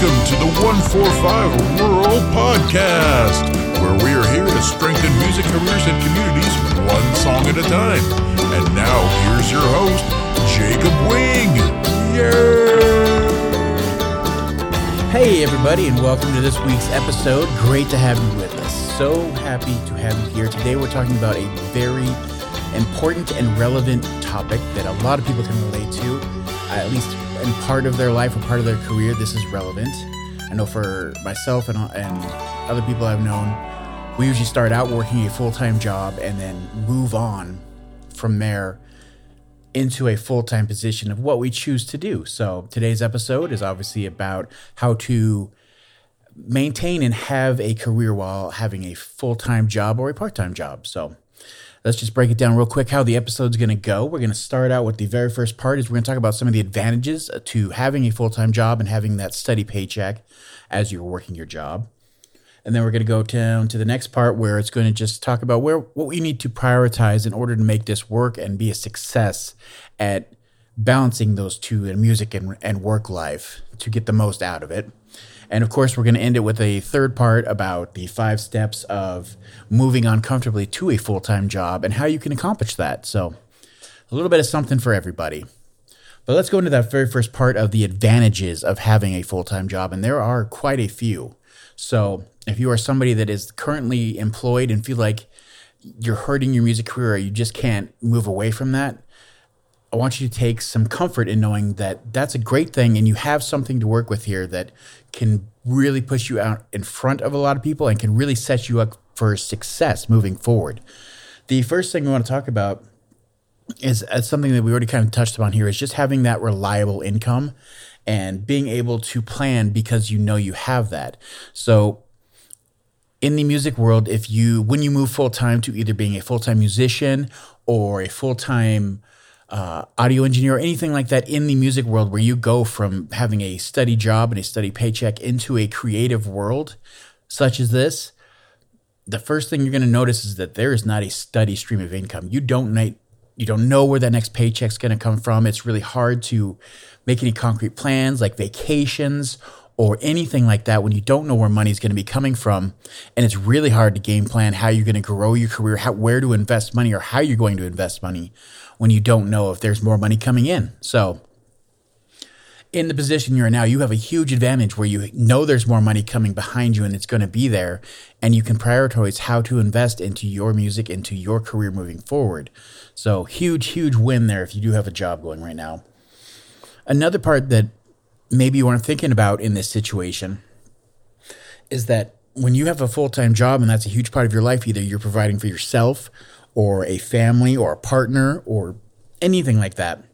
Welcome to the 145 Rural Podcast, where we are here to strengthen music careers and communities one song at a time. And now, here's your host, Jacob Wing. Yay! Hey, everybody, and welcome to this week's episode. Great to have you with us. So happy to have you here. Today, we're talking about a very important and relevant topic that a lot of people can relate to, at least in part of their life or part of their career. This is relevant. I know for myself and, and other people I've known, we usually start out working a full time job and then move on from there into a full time position of what we choose to do. So today's episode is obviously about how to maintain and have a career while having a full time job or a part time job. So let's just break it down real quick how the episode's going to go. We're going to start out with the very first part is we're going to talk about some of the advantages uh, to having a full time job and having that steady paycheck as you're working your job. And then we're going to go down to the next part where it's going to just talk about where what we need to prioritize in order to make this work and be a success at balancing those two in music and, and work life to get the most out of it. And of course, we're going to end it with a third part about the five steps of moving on comfortably to a full time job and how you can accomplish that. So, a little bit of something for everybody. But let's go into that very first part of the advantages of having a full time job. And there are quite a few. So, if you are somebody that is currently employed and feel like you're hurting your music career or you just can't move away from that, I want you to take some comfort in knowing that that's a great thing and you have something to work with here that can really push you out in front of a lot of people and can really set you up for success moving forward. The first thing we want to talk about is uh, something that we already kind of touched upon here is just having that reliable income and being able to plan because you know you have that. So in the music world, if you when you move full time to either being a full time musician or a full time uh, audio engineer or anything like that in the music world, where you go from having a steady job and a steady paycheck into a creative world such as this, the first thing you're going to notice is that there is not a steady stream of income. You don't you don't know where that next paycheck's going to come from. It's really hard to make any concrete plans like vacations or anything like that when you don't know where money's going to be coming from and it's really hard to game plan how you're going to grow your career how, where to invest money or how you're going to invest money when you don't know if there's more money coming in. So in the position you're in now you have a huge advantage where you know there's more money coming behind you and it's going to be there and you can prioritize how to invest into your music into your career moving forward. So huge huge win there if you do have a job going right now. Another part that maybe you aren't thinking about in this situation is that when you have a full time job and that's a huge part of your life, either you're providing for yourself or a family or a partner or anything like that,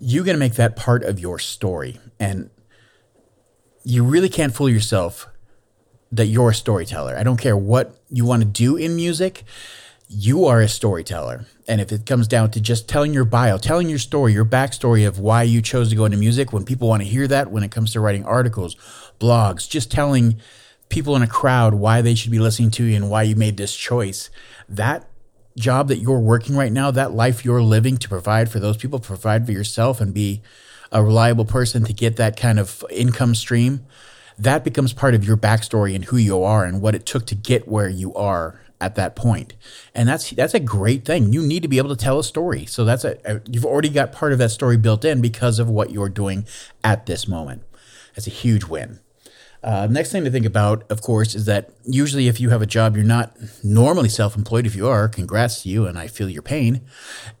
you're to make that part of your story. And you really can't fool yourself that you're a storyteller. I don't care what you want to do in music, you are a storyteller. And if it comes down to just telling your bio, telling your story, your backstory of why you chose to go into music, when people want to hear that, when it comes to writing articles, blogs, just telling people in a crowd why they should be listening to you and why you made this choice, that job that you're working right now, that life you're living to provide for those people, provide for yourself and be a reliable person to get that kind of income stream, that becomes part of your backstory and who you are and what it took to get where you are at that point. And that's that's a great thing. You need to be able to tell a story. So that's a, a, you've already got part of that story built in because of what you're doing at this moment. That's a huge win. Uh, next thing to think about, of course, is that usually if you have a job, you're not normally self-employed. If you are, congrats to you, and I feel your pain.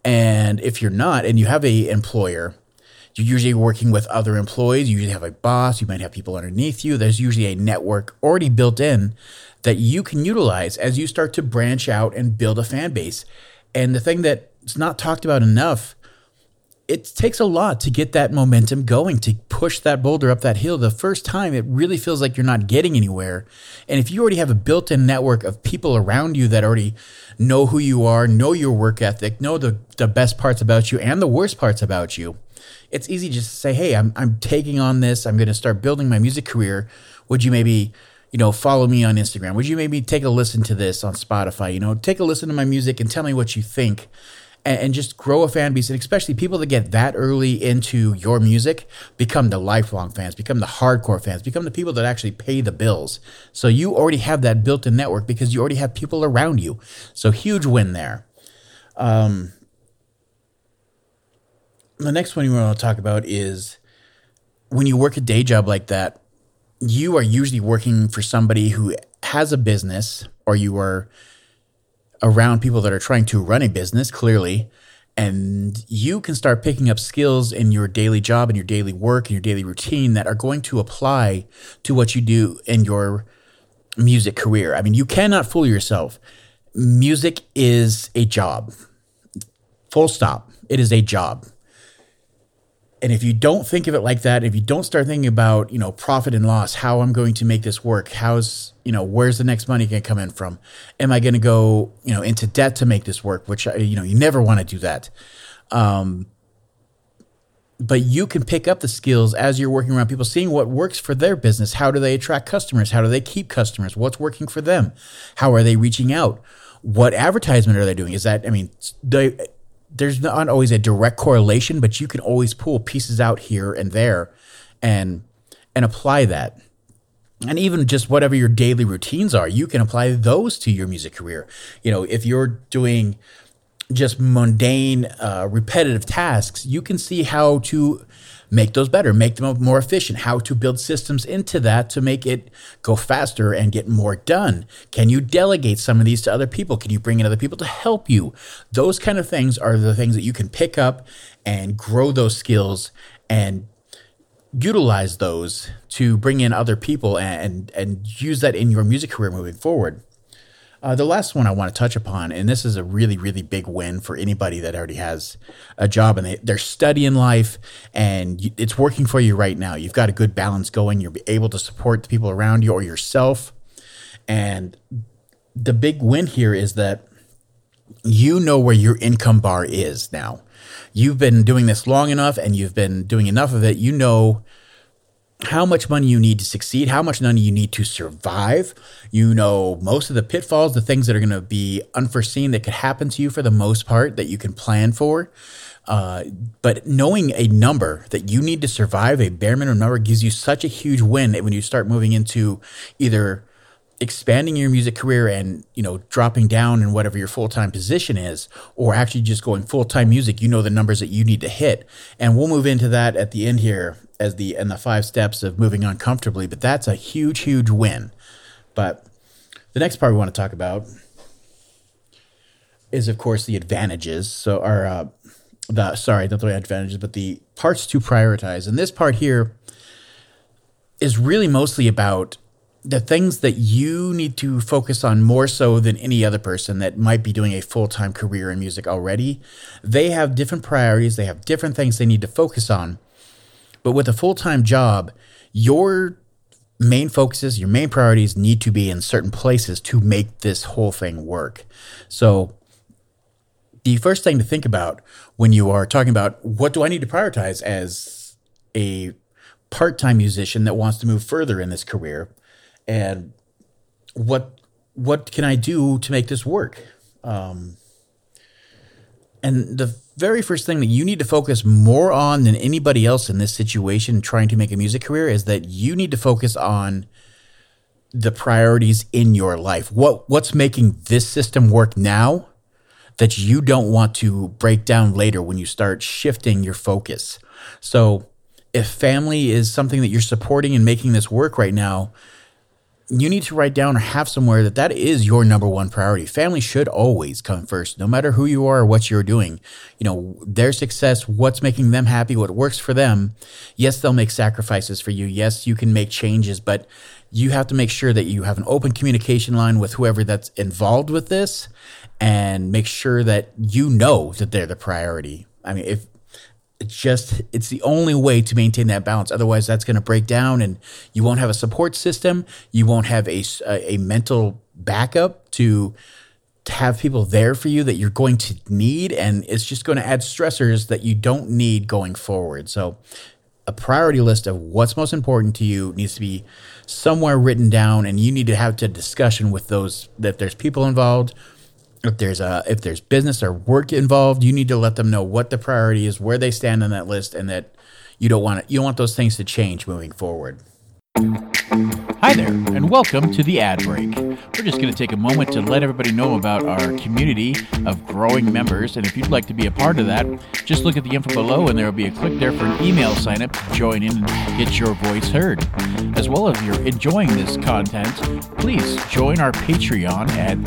And if you're not, and you have a employer, you're usually working with other employees. You usually have a boss. You might have people underneath you. There's usually a network already built in that you can utilize as you start to branch out and build a fan base. And the thing that's not talked about enough, it takes a lot to get that momentum going, to push that boulder up that hill. The first time, it really feels like you're not getting anywhere. And if you already have a built in network of people around you that already know who you are, know your work ethic, know the, the best parts about you and the worst parts about you, it's easy just to say, hey, I'm, I'm taking on this. I'm going to start building my music career. Would you maybe you know, follow me on Instagram. Would you maybe take a listen to this on Spotify? You know, take a listen to my music and tell me what you think. And, and just grow a fan base. And especially people that get that early into your music become the lifelong fans, become the hardcore fans, become the people that actually pay the bills. So you already have that built in network because you already have people around you. So huge win there. Um, the next one you want to talk about is when you work a day job like that, you are usually working for somebody who has a business or you are around people that are trying to run a business clearly and you can start picking up skills in your daily job and your daily work and your daily routine that are going to apply to what you do in your music career. I mean, you cannot fool yourself. Music is a job. Full stop. It is a job and if you don't think of it like that, if you don't start thinking about, you know, profit and loss, how I'm going to make this work, how's, you know, where's the next money going to come in from? Am I going to go, you know, into debt to make this work, which, you know, you never want to do that. Um, but you can pick up the skills as you're working around people, seeing what works for their business. How do they attract customers? How do they keep customers? What's working for them? How are they reaching out? What advertisement are they doing? Is that, I mean, they, there's not always a direct correlation, but you can always pull pieces out here and there and and apply that. And even just whatever your daily routines are, you can apply those to your music career. You know, if you're doing just mundane, uh, repetitive tasks, you can see how to make those better, make them more efficient, how to build systems into that to make it go faster and get more done. Can you delegate some of these to other people? Can you bring in other people to help you? Those kind of things are the things that you can pick up and grow those skills and utilize those to bring in other people and and use that in your music career moving forward. Uh, the last one I want to touch upon, and this is a really, really big win for anybody that already has a job and they, they're studying life and you, it's working for you right now. You've got a good balance going. You're able to support the people around you or yourself. And the big win here is that you know where your income bar is now. You've been doing this long enough and you've been doing enough of it. You know how much money you need to succeed, how much money you need to survive. You know most of the pitfalls, the things that are going to be unforeseen that could happen to you for the most part that you can plan for. Uh, but knowing a number that you need to survive, a bare minimum number, gives you such a huge win when you start moving into either expanding your music career and you know dropping down in whatever your full-time position is or actually just going full-time music you know the numbers that you need to hit and we'll move into that at the end here as the and the five steps of moving on comfortably. But that's a huge, huge win. But the next part we want to talk about is, of course, the advantages. So, our uh, the sorry, not the advantages, but the parts to prioritize. And this part here is really mostly about the things that you need to focus on more so than any other person that might be doing a full-time career in music already. They have different priorities, they have different things they need to focus on. But with a full time job, your main focuses, your main priorities need to be in certain places to make this whole thing work. So, the first thing to think about when you are talking about what do I need to prioritize as a part time musician that wants to move further in this career, and what what can I do to make this work? Um, and the very first thing that you need to focus more on than anybody else in this situation trying to make a music career is that you need to focus on the priorities in your life. What what's making this system work now that you don't want to break down later when you start shifting your focus. So, if family is something that you're supporting and making this work right now, you need to write down or have somewhere that that is your number one priority. Family should always come first, no matter who you are or what you're doing. You know, their success, what's making them happy, what works for them. Yes, they'll make sacrifices for you. Yes, you can make changes, but you have to make sure that you have an open communication line with whoever that's involved with this and make sure that you know that they're the priority. I mean, if it's just it's the only way to maintain that balance. Otherwise that's going to break down and you won't have a support system. You won't have a, a, mental backup to to have people there for you that you're going to need. And it's just going to add stressors that you don't need going forward. So a priority list of what's most important to you needs to be somewhere written down and you need to have a discussion with those that there's people involved if there's a if there's business or work involved, you need to let them know what the priority is, where they stand on that list, and that you don't want it, you don't want those things to change moving forward. Hi there, and welcome to the ad break. We're just going to take a moment to let everybody know about our community of growing members. And if you'd like to be a part of that, just look at the info below, and there will be a click there for an email sign up to join in and get your voice heard. As well, if you're enjoying this content, please join our Patreon at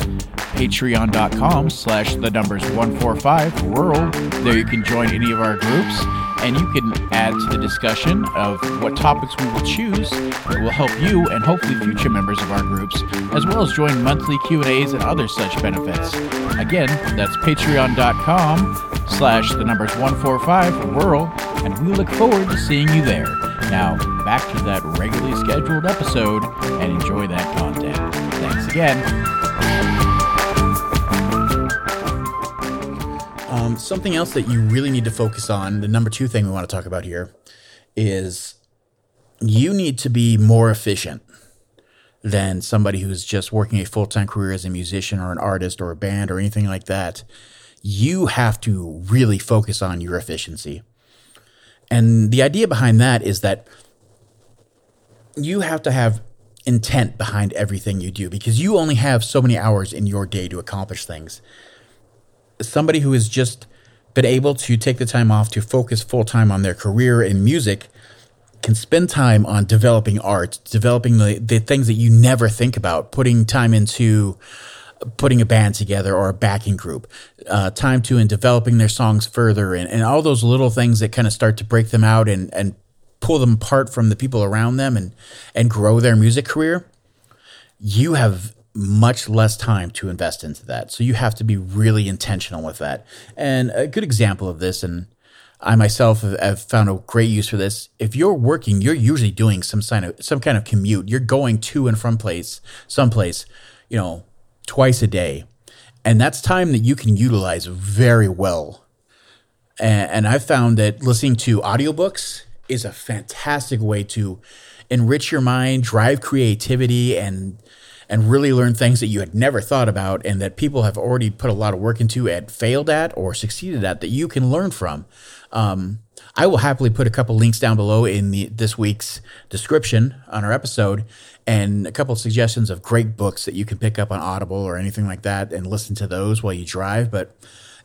patreon.com slash the numbers 145 rural. There you can join any of our groups and you can add to the discussion of what topics we will choose that will help you and hopefully future members of our groups, as well as join monthly Q&As and other such benefits. Again, that's patreon.com slash the numbers 145 rural, and we look forward to seeing you there. Now, back to that regularly scheduled episode and enjoy that content. Thanks again. Um, something else that you really need to focus on, the number two thing we want to talk about here, is you need to be more efficient than somebody who's just working a full time career as a musician or an artist or a band or anything like that. You have to really focus on your efficiency. And the idea behind that is that you have to have intent behind everything you do because you only have so many hours in your day to accomplish things somebody who has just been able to take the time off to focus full time on their career in music can spend time on developing art, developing the, the things that you never think about, putting time into putting a band together or a backing group, uh, time to and developing their songs further, and, and all those little things that kind of start to break them out and, and pull them apart from the people around them and, and grow their music career. You have much less time to invest into that. So you have to be really intentional with that. And a good example of this, and I myself have, found a great use for this. If you're working, you're usually doing some kind of some kind of commute. You're going to and from place, someplace, you know, twice a day, and that's time that you can utilize very well. And, and I've found that listening to audiobooks is a fantastic way to enrich your mind, drive creativity, and and really learn things that you had never thought about and that people have already put a lot of work into and failed at or succeeded at that you can learn from. Um, I will happily put a couple links down below in the this week's description on our episode and a couple of suggestions of great books that you can pick up on Audible or anything like that and listen to those while you drive. But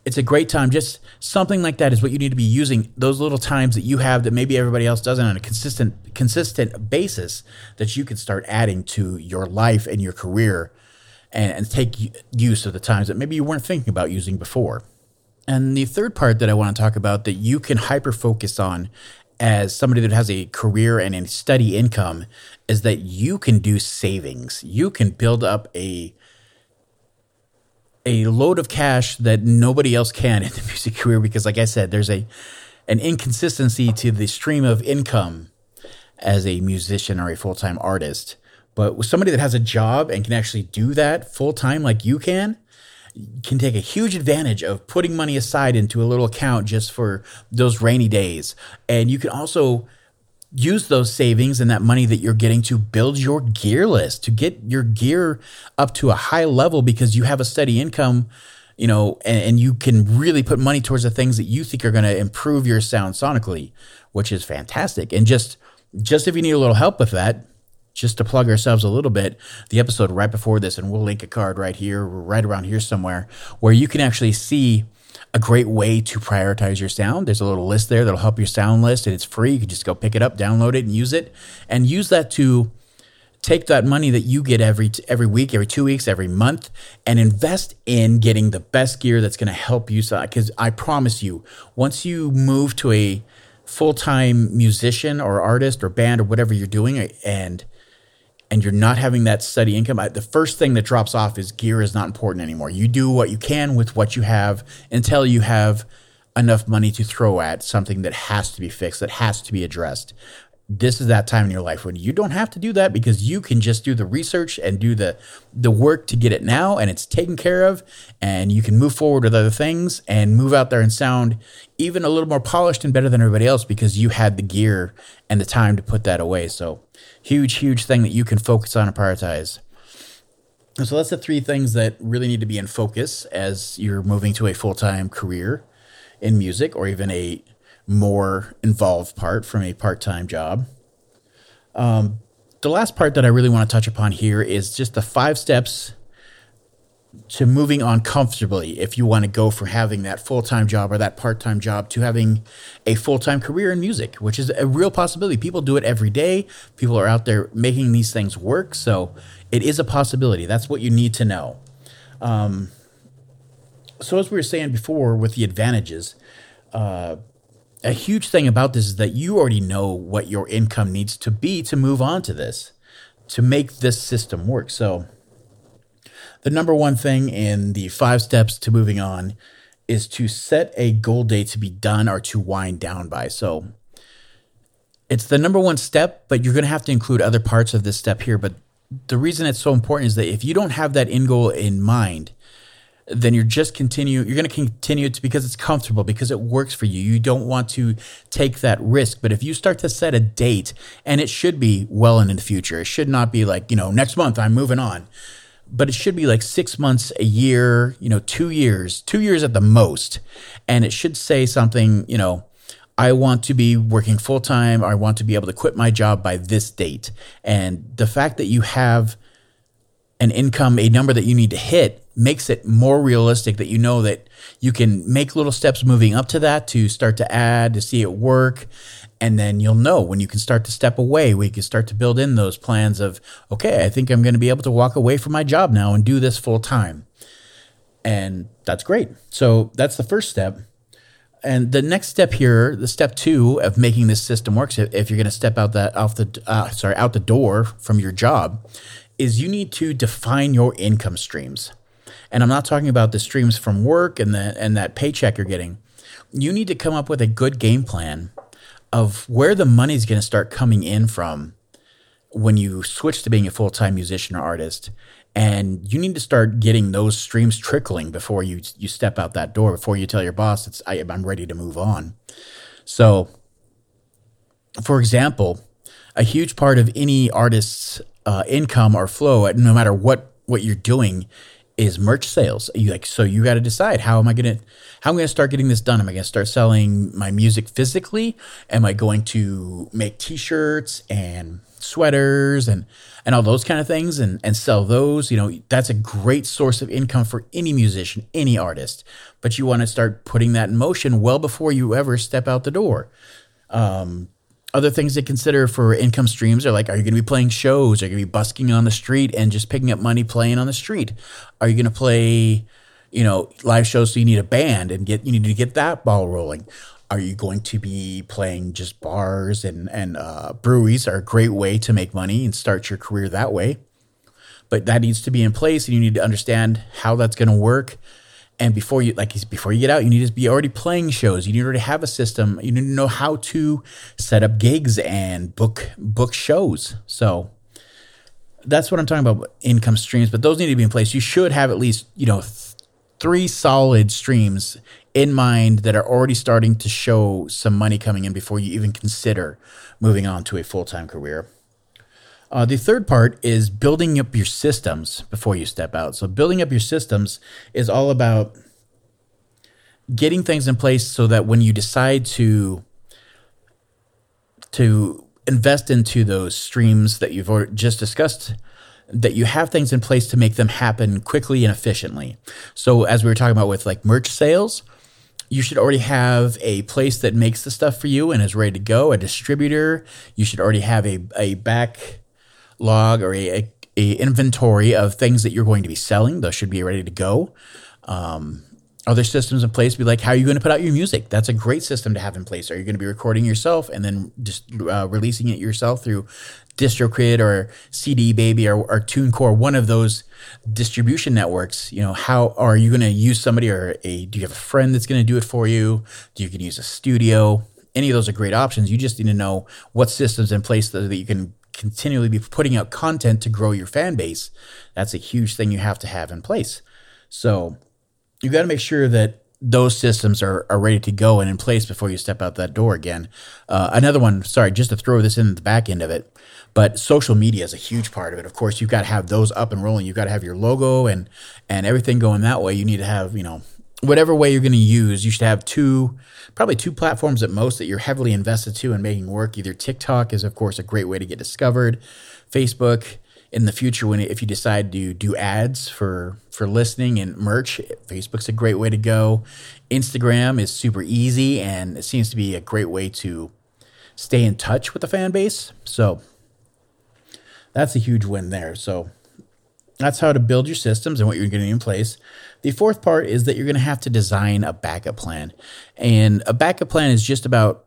it's a great time. Just something like that is what you need to be using those little times that you have that maybe everybody else doesn't on a consistent consistent basis that you can start adding to your life and your career and, and take use of the times that maybe you weren't thinking about using before. And the third part that I want to talk about that you can hyper focus on as somebody that has a career and a steady income is that you can do savings. You can build up a a load of cash that nobody else can in the music career because like I said there's a an inconsistency to the stream of income as a musician or a full-time artist. But with somebody that has a job and can actually do that full-time like you can can take a huge advantage of putting money aside into a little account just for those rainy days. And you can also use those savings and that money that you're getting to build your gear list, to get your gear up to a high level because you have a steady income, you know, and, and you can really put money towards the things that you think are going to improve your sound sonically, which is fantastic. And just just if you need a little help with that, just to plug ourselves a little bit, the episode right before this, and we'll link a card right here, right around here somewhere, where you can actually see a great way to prioritize your sound. There's a little list there that'll help your sound list, and it's free. You can just go pick it up, download it, and use it, and use that to take that money that you get every every week, every two weeks, every month, and invest in getting the best gear that's going to help you. Because I promise you, once you move to a full time musician or artist or band or whatever you're doing, and and you're not having that steady income, the first thing that drops off is gear is not important anymore. You do what you can with what you have until you have enough money to throw at something that has to be fixed, that has to be addressed. This is that time in your life when you don't have to do that because you can just do the research and do the the work to get it now and it's taken care of and you can move forward with other things and move out there and sound even a little more polished and better than everybody else because you had the gear and the time to put that away. So huge, huge thing that you can focus on and prioritize. so that's the three things that really need to be in focus as you're moving to a full time career in music or even a more involved part from a part time job. Um, the last part that I really want to touch upon here is just the five steps to moving on comfortably if you want to go from having that full time job or that part time job to having a full time career in music, which is a real possibility. People do it every day. People are out there making these things work. So it is a possibility. That's what you need to know. Um, so, as we were saying before with the advantages, uh, a huge thing about this is that you already know what your income needs to be to move on to this, to make this system work. So, the number one thing in the five steps to moving on is to set a goal date to be done or to wind down by. So, it's the number one step, but you're going to have to include other parts of this step here. But the reason it's so important is that if you don't have that end goal in mind, then you're just continue you're going to continue to because it's comfortable because it works for you you don't want to take that risk but if you start to set a date and it should be well in the future it should not be like you know next month i'm moving on but it should be like six months a year you know two years two years at the most and it should say something you know I want to be working full time. I want to be able to quit my job by this date. And the fact that you have an income, a number that you need to hit, makes it more realistic that you know that you can make little steps moving up to that to start to add, to see it work. And then you'll know when you can start to step away, we can start to build in those plans of, okay, I think I'm going to be able to walk away from my job now and do this full time. And that's great. So that's the first step. And the next step here, the step two of making this system work, if you're going to step out that off the uh, sorry out the door from your job, is you need to define your income streams. And I'm not talking about the streams from work and the and that paycheck you're getting. You need to come up with a good game plan of where the money's going to start coming in from when you switch to being a full-time musician or artist and you need to start getting those streams trickling before you you step out that door before you tell your boss it's I, am ready to move on so for example a huge part of any artist's uh, income or flow, no matter what what you're doing, is merch sales. You like so you got to decide how am I gonna how am I gonna start getting this done? Am I gonna start selling my music physically? Am I going to make T-shirts and sweaters and and all those kind of things and and sell those? You know that's a great source of income for any musician, any artist. But you want to start putting that in motion well before you ever step out the door. Um, other things to consider for income streams are like, are you going to be playing shows? Are you going to be busking on the street and just picking up money playing on the street? Are you going to play, you know, live shows so you need a band and get you need to get that ball rolling? Are you going to be playing just bars and and uh, breweries are a great way to make money and start your career that way? But that needs to be in place, and you need to understand how that's going to work and before you like before you get out, you need to be already playing shows. You need to already have a system. You need to know how to set up gigs and book book shows. So that's what I'm talking about income streams, but those need to be in place. You should have at least, you know, th- three solid streams in mind that are already starting to show some money coming in before you even consider moving on to a full-time career. Uh, the third part is building up your systems before you step out. So, building up your systems is all about getting things in place so that when you decide to to invest into those streams that you've just discussed that you have things in place to make them happen quickly and efficiently. So as we were talking about with like merch sales, you should already have a place that makes the stuff for you and is ready to go, a distributor. You should already have a, a back log or a, a, inventory of things that you're going to be selling. Those should be ready to go. Um, other systems in place be like how are you going to put out your music? That's a great system to have in place. Are you going to be recording yourself and then just uh, releasing it yourself through distrokid or cd baby or, or tunecore one of those distribution networks? You know how are you going to use somebody or a do you have a friend that's going to do it for you? Do you can use a studio? Any of those are great options. You just need to know what systems in place that you can continually be putting out content to grow your fan base, that's a huge thing you have to have in place. So you got to make sure that those systems are, are ready to go and in place before you step out that door again. Uh, another one, sorry, just to throw this in the back end of it, but social media is a huge part of it. Of course, you've got to have those up and rolling. You've got to have your logo and and everything going that way. You need to have you know whatever way you're going to use. You should have two, probably two platforms at most that you're heavily invested to and making work. Either TikTok is of course a great way to get discovered, Facebook in the future when if you decide to do ads for for listening and merch facebook's a great way to go instagram is super easy and it seems to be a great way to stay in touch with the fan base so that's a huge win there so that's how to build your systems and what you're getting in place the fourth part is that you're going to have to design a backup plan and a backup plan is just about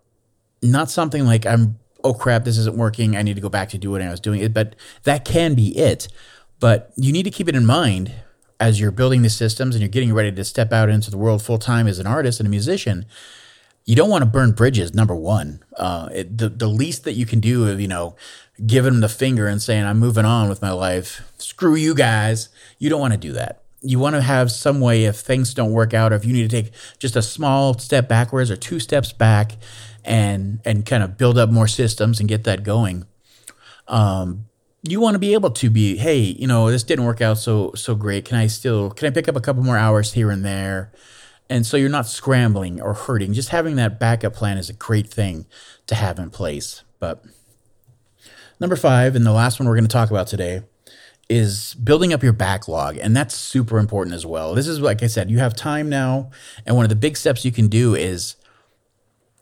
not something like i'm oh crap, this isn't working. I need to go back to do what I was doing. But that can be it. But you need to keep it in mind as you're building the systems and you're getting ready to step out into the world full time as an artist and a musician. You don't want to burn bridges. Number one, uh, it, the the least that you can do is you know giving them the finger and saying I'm moving on with my life. Screw you guys. You don't want to do that you want to have some way if things don't work out or if you need to take just a small step backwards or two steps back and and kind of build up more systems and get that going. Um, you want to be able to be, hey, you know, this didn't work out so so great. Can I still can I pick up a couple more hours here and there? And so you're not scrambling or hurting. Just having that backup plan is a great thing to have in place. But number five, and the last one we're going to talk about today, is building up your backlog. And that's super important as well. This is, like I said, you have time now. And one of the big steps you can do is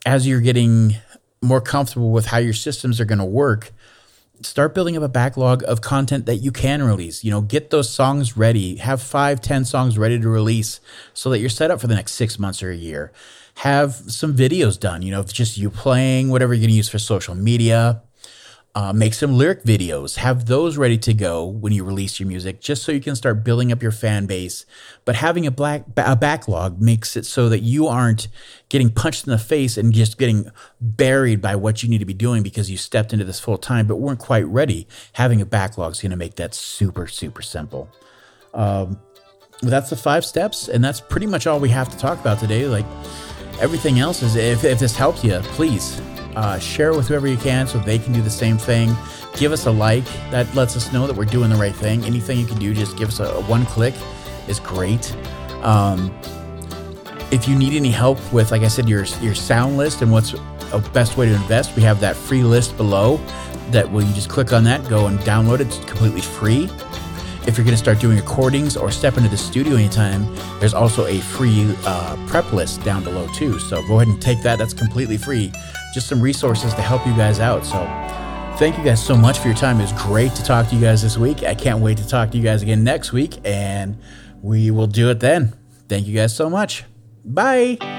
as you're getting more comfortable with how your systems are going to work, start building up a backlog of content that you can release. You know, get those songs ready. Have five, ten songs ready to release so that you're set up for the next six months or a year. Have some videos done, you know, just you playing, whatever you're going to use for social media. Uh, make some lyric videos, have those ready to go when you release your music, just so you can start building up your fan base. But having a black a backlog makes it so that you aren't getting punched in the face and just getting buried by what you need to be doing because you stepped into this full time but weren't quite ready. Having a backlog is going to make that super super simple. Um, that's the five steps, and that's pretty much all we have to talk about today. Like everything else is, if, if this helps you, please uh, share it with whoever you can so they can do the same thing. Give us a like. That lets us know that we're doing the right thing. Anything you can do, just give us a, a one click is great. Um, if you need any help with, like I said, your your sound list and what's a best way to invest, we have that free list below. That will you just click on that, go and download it. It's completely free. If you're going to start doing recordings or step into the studio anytime, there's also a free uh, prep list down below too. So go ahead and take that. That's completely free just some resources to help you guys out. So thank you guys so much for your time. It's great to talk to you guys this week. I can't wait to talk to you guys again next week, and we will do it then. Thank you guys so much. Bye.